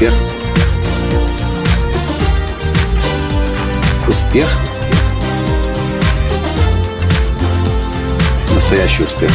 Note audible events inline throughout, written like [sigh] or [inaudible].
Успех. Успех. Настоящий успех.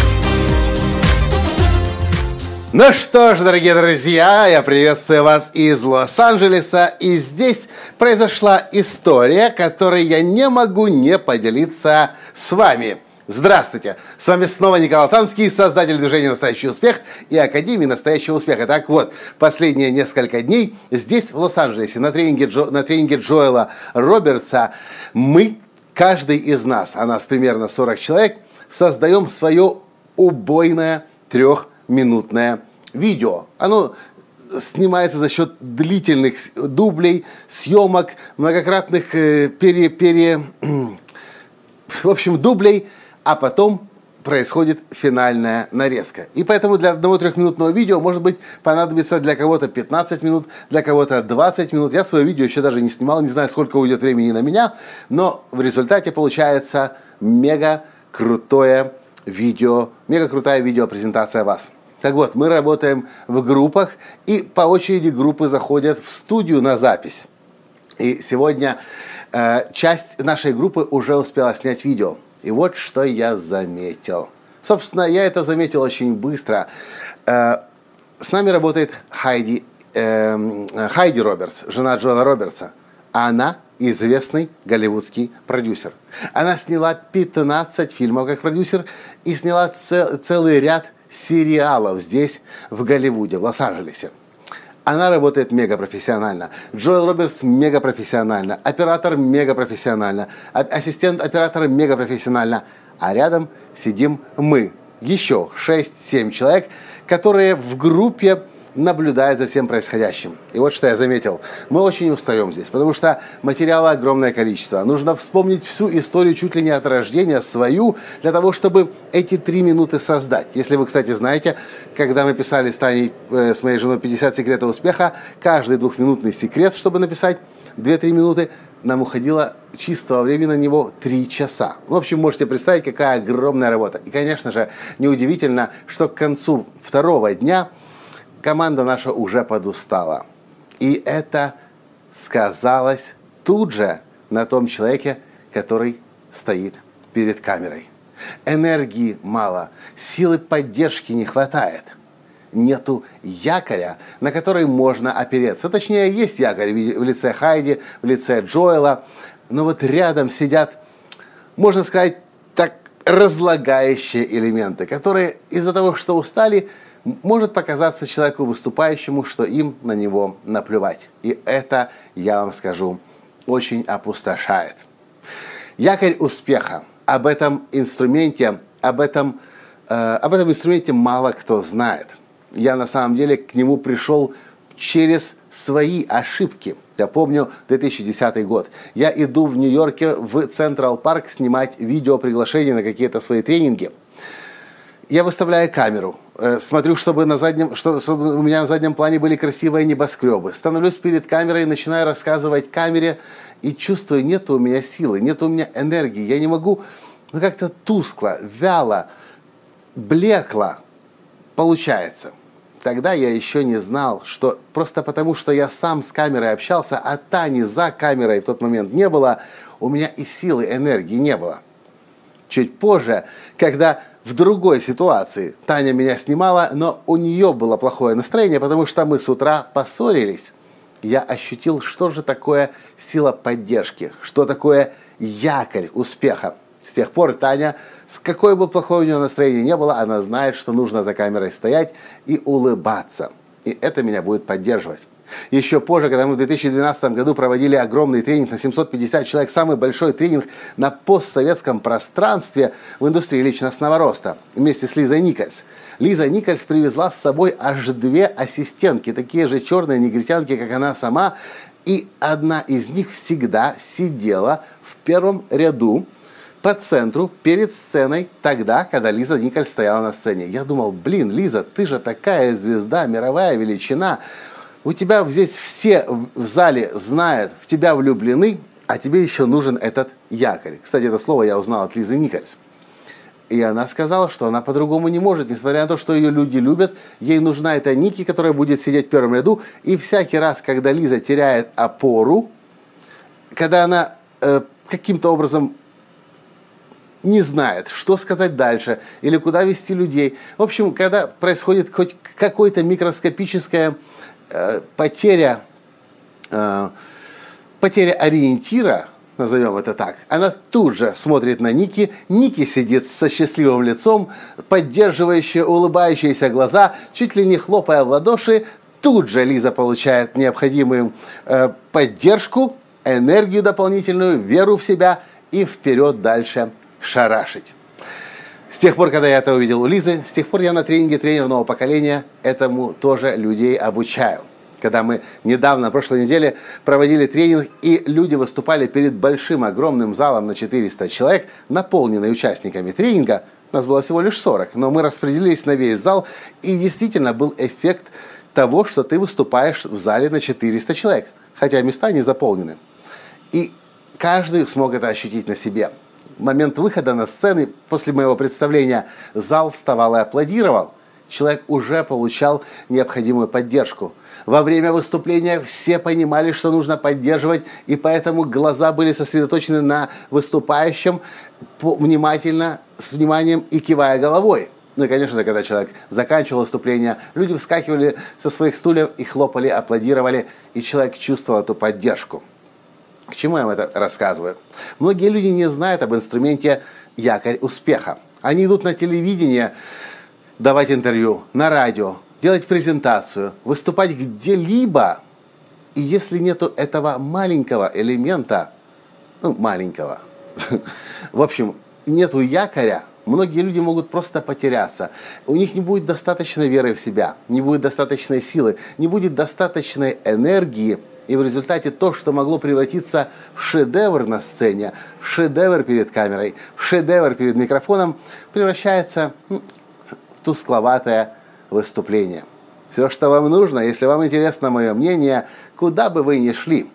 Ну что ж, дорогие друзья, я приветствую вас из Лос-Анджелеса. И здесь произошла история, которой я не могу не поделиться с вами. Здравствуйте! С вами снова Николай Танский, создатель движения «Настоящий успех» и Академии «Настоящего успеха». Так вот, последние несколько дней здесь, в Лос-Анджелесе, на тренинге, Джо, на тренинге Джоэла Робертса, мы, каждый из нас, а нас примерно 40 человек, создаем свое убойное трехминутное видео. Оно снимается за счет длительных дублей, съемок, многократных э, пере, пере, [clears throat] в общем, дублей – а потом происходит финальная нарезка. И поэтому для одного трехминутного видео, может быть, понадобится для кого-то 15 минут, для кого-то 20 минут. Я свое видео еще даже не снимал, не знаю, сколько уйдет времени на меня, но в результате получается мега крутое видео, мега крутая видеопрезентация вас. Так вот, мы работаем в группах, и по очереди группы заходят в студию на запись. И сегодня э, часть нашей группы уже успела снять видео. И вот что я заметил. Собственно, я это заметил очень быстро. Э, с нами работает Хайди, э, Хайди Робертс, жена Джоэла Робертса. Она известный голливудский продюсер. Она сняла 15 фильмов как продюсер и сняла цел, целый ряд сериалов здесь, в Голливуде, в Лос-Анджелесе. Она работает мега профессионально. Джоэл Робертс мега профессионально. Оператор мега профессионально. Ассистент оператора мега профессионально. А рядом сидим мы. Еще 6-7 человек, которые в группе наблюдает за всем происходящим. И вот что я заметил. Мы очень устаем здесь, потому что материала огромное количество. Нужно вспомнить всю историю чуть ли не от рождения свою, для того, чтобы эти три минуты создать. Если вы, кстати, знаете, когда мы писали с Таней, э, с моей женой 50 секретов успеха, каждый двухминутный секрет, чтобы написать 2-3 минуты, нам уходило чистого времени на него 3 часа. В общем, можете представить, какая огромная работа. И, конечно же, неудивительно, что к концу второго дня – команда наша уже подустала. И это сказалось тут же на том человеке, который стоит перед камерой. Энергии мало, силы поддержки не хватает. Нету якоря, на который можно опереться. Точнее, есть якорь в лице Хайди, в лице Джоэла, но вот рядом сидят, можно сказать, так разлагающие элементы, которые из-за того, что устали, может показаться человеку выступающему, что им на него наплевать. И это, я вам скажу, очень опустошает. Якорь успеха. Об этом инструменте, об этом, э, об этом инструменте мало кто знает. Я на самом деле к нему пришел через свои ошибки. Я помню 2010 год. Я иду в Нью-Йорке в Централ Парк снимать видео приглашения на какие-то свои тренинги – я выставляю камеру, смотрю, чтобы, на заднем, чтобы у меня на заднем плане были красивые небоскребы. Становлюсь перед камерой, начинаю рассказывать камере и чувствую, нет у меня силы, нет у меня энергии. Я не могу, ну как-то тускло, вяло, блекло получается. Тогда я еще не знал, что просто потому, что я сам с камерой общался, а Тани за камерой в тот момент не было, у меня и силы, энергии не было. Чуть позже, когда в другой ситуации. Таня меня снимала, но у нее было плохое настроение, потому что мы с утра поссорились. Я ощутил, что же такое сила поддержки, что такое якорь успеха. С тех пор Таня, с какой бы плохое у нее настроение не было, она знает, что нужно за камерой стоять и улыбаться. И это меня будет поддерживать. Еще позже, когда мы в 2012 году проводили огромный тренинг на 750 человек, самый большой тренинг на постсоветском пространстве в индустрии личностного роста, вместе с Лизой Никольс. Лиза Никольс привезла с собой аж две ассистентки, такие же черные негритянки, как она сама, и одна из них всегда сидела в первом ряду по центру перед сценой тогда, когда Лиза Николь стояла на сцене. Я думал, блин, Лиза, ты же такая звезда, мировая величина у тебя здесь все в зале знают, в тебя влюблены, а тебе еще нужен этот якорь. Кстати, это слово я узнал от Лизы Никольс. И она сказала, что она по-другому не может, несмотря на то, что ее люди любят, ей нужна эта Ники, которая будет сидеть в первом ряду. И всякий раз, когда Лиза теряет опору, когда она э, каким-то образом не знает, что сказать дальше или куда вести людей. В общем, когда происходит хоть какая-то микроскопическая э, потеря, э, потеря ориентира, назовем это так, она тут же смотрит на Ники, Ники сидит со счастливым лицом, поддерживающая, улыбающиеся глаза, чуть ли не хлопая в ладоши, тут же Лиза получает необходимую э, поддержку, энергию дополнительную, веру в себя и вперед дальше шарашить. С тех пор, когда я это увидел у Лизы, с тех пор я на тренинге тренер нового поколения этому тоже людей обучаю. Когда мы недавно, на прошлой неделе, проводили тренинг, и люди выступали перед большим, огромным залом на 400 человек, наполненный участниками тренинга, нас было всего лишь 40, но мы распределились на весь зал, и действительно был эффект того, что ты выступаешь в зале на 400 человек, хотя места не заполнены. И каждый смог это ощутить на себе – момент выхода на сцены после моего представления зал вставал и аплодировал, человек уже получал необходимую поддержку. Во время выступления все понимали, что нужно поддерживать, и поэтому глаза были сосредоточены на выступающем внимательно, с вниманием и кивая головой. Ну и, конечно же, когда человек заканчивал выступление, люди вскакивали со своих стульев и хлопали, аплодировали, и человек чувствовал эту поддержку. К чему я вам это рассказываю? Многие люди не знают об инструменте якорь успеха. Они идут на телевидение давать интервью, на радио, делать презентацию, выступать где-либо. И если нету этого маленького элемента, ну, маленького, [laughs] в общем, нету якоря, многие люди могут просто потеряться. У них не будет достаточной веры в себя, не будет достаточной силы, не будет достаточной энергии – и в результате то, что могло превратиться в шедевр на сцене, в шедевр перед камерой, в шедевр перед микрофоном, превращается в тускловатое выступление. Все, что вам нужно, если вам интересно мое мнение, куда бы вы ни шли,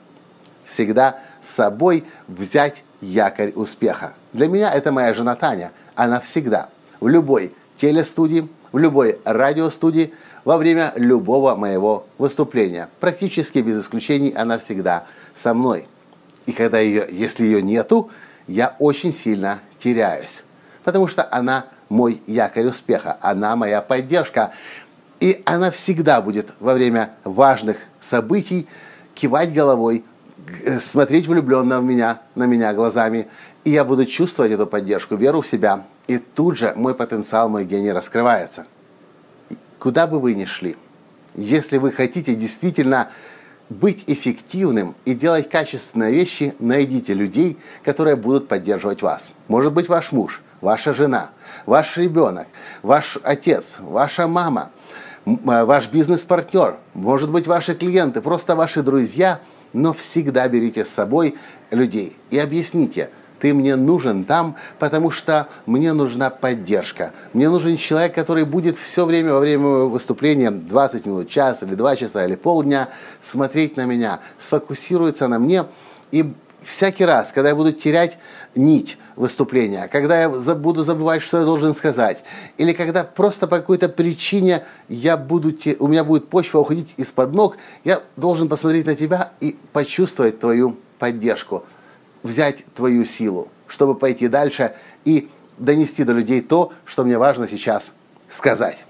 всегда с собой взять якорь успеха. Для меня это моя жена Таня. Она всегда в любой телестудии, в любой радиостудии, во время любого моего выступления. Практически без исключений она всегда со мной. И когда ее, если ее нету, я очень сильно теряюсь. Потому что она мой якорь успеха, она моя поддержка. И она всегда будет во время важных событий кивать головой, смотреть влюбленно в меня, на меня глазами. И я буду чувствовать эту поддержку, веру в себя. И тут же мой потенциал, мой гений раскрывается куда бы вы ни шли, если вы хотите действительно быть эффективным и делать качественные вещи, найдите людей, которые будут поддерживать вас. Может быть, ваш муж, ваша жена, ваш ребенок, ваш отец, ваша мама, а, ваш бизнес-партнер, может быть, ваши клиенты, просто ваши друзья, но всегда берите с собой людей и объясните – ты мне нужен там, потому что мне нужна поддержка. Мне нужен человек, который будет все время во время выступления, 20 минут, час или 2 часа или полдня, смотреть на меня, сфокусируется на мне. И всякий раз, когда я буду терять нить выступления, когда я буду забывать, что я должен сказать, или когда просто по какой-то причине я буду, у меня будет почва уходить из-под ног, я должен посмотреть на тебя и почувствовать твою поддержку взять твою силу, чтобы пойти дальше и донести до людей то, что мне важно сейчас сказать.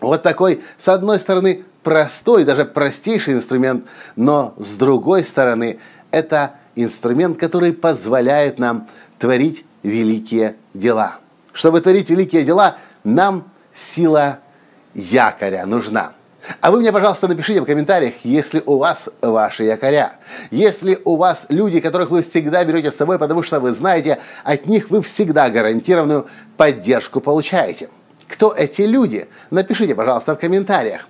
Вот такой, с одной стороны, простой, даже простейший инструмент, но с другой стороны, это инструмент, который позволяет нам творить великие дела. Чтобы творить великие дела, нам сила якоря нужна. А вы мне, пожалуйста, напишите в комментариях, если у вас ваши якоря. Если у вас люди, которых вы всегда берете с собой, потому что вы знаете, от них вы всегда гарантированную поддержку получаете. Кто эти люди? Напишите, пожалуйста, в комментариях.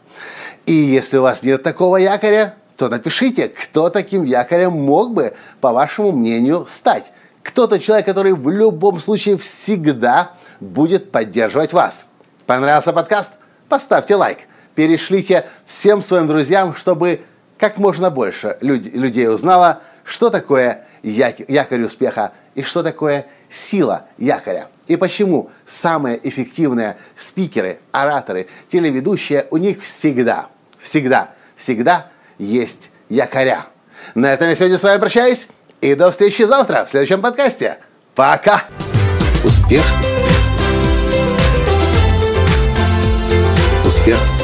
И если у вас нет такого якоря, то напишите, кто таким якорем мог бы, по вашему мнению, стать. Кто тот человек, который в любом случае всегда будет поддерживать вас. Понравился подкаст? Поставьте лайк перешлите всем своим друзьям, чтобы как можно больше людей узнало, что такое якорь успеха и что такое сила якоря. И почему самые эффективные спикеры, ораторы, телеведущие, у них всегда, всегда, всегда есть якоря. На этом я сегодня с вами прощаюсь. И до встречи завтра в следующем подкасте. Пока! Успех! Успех!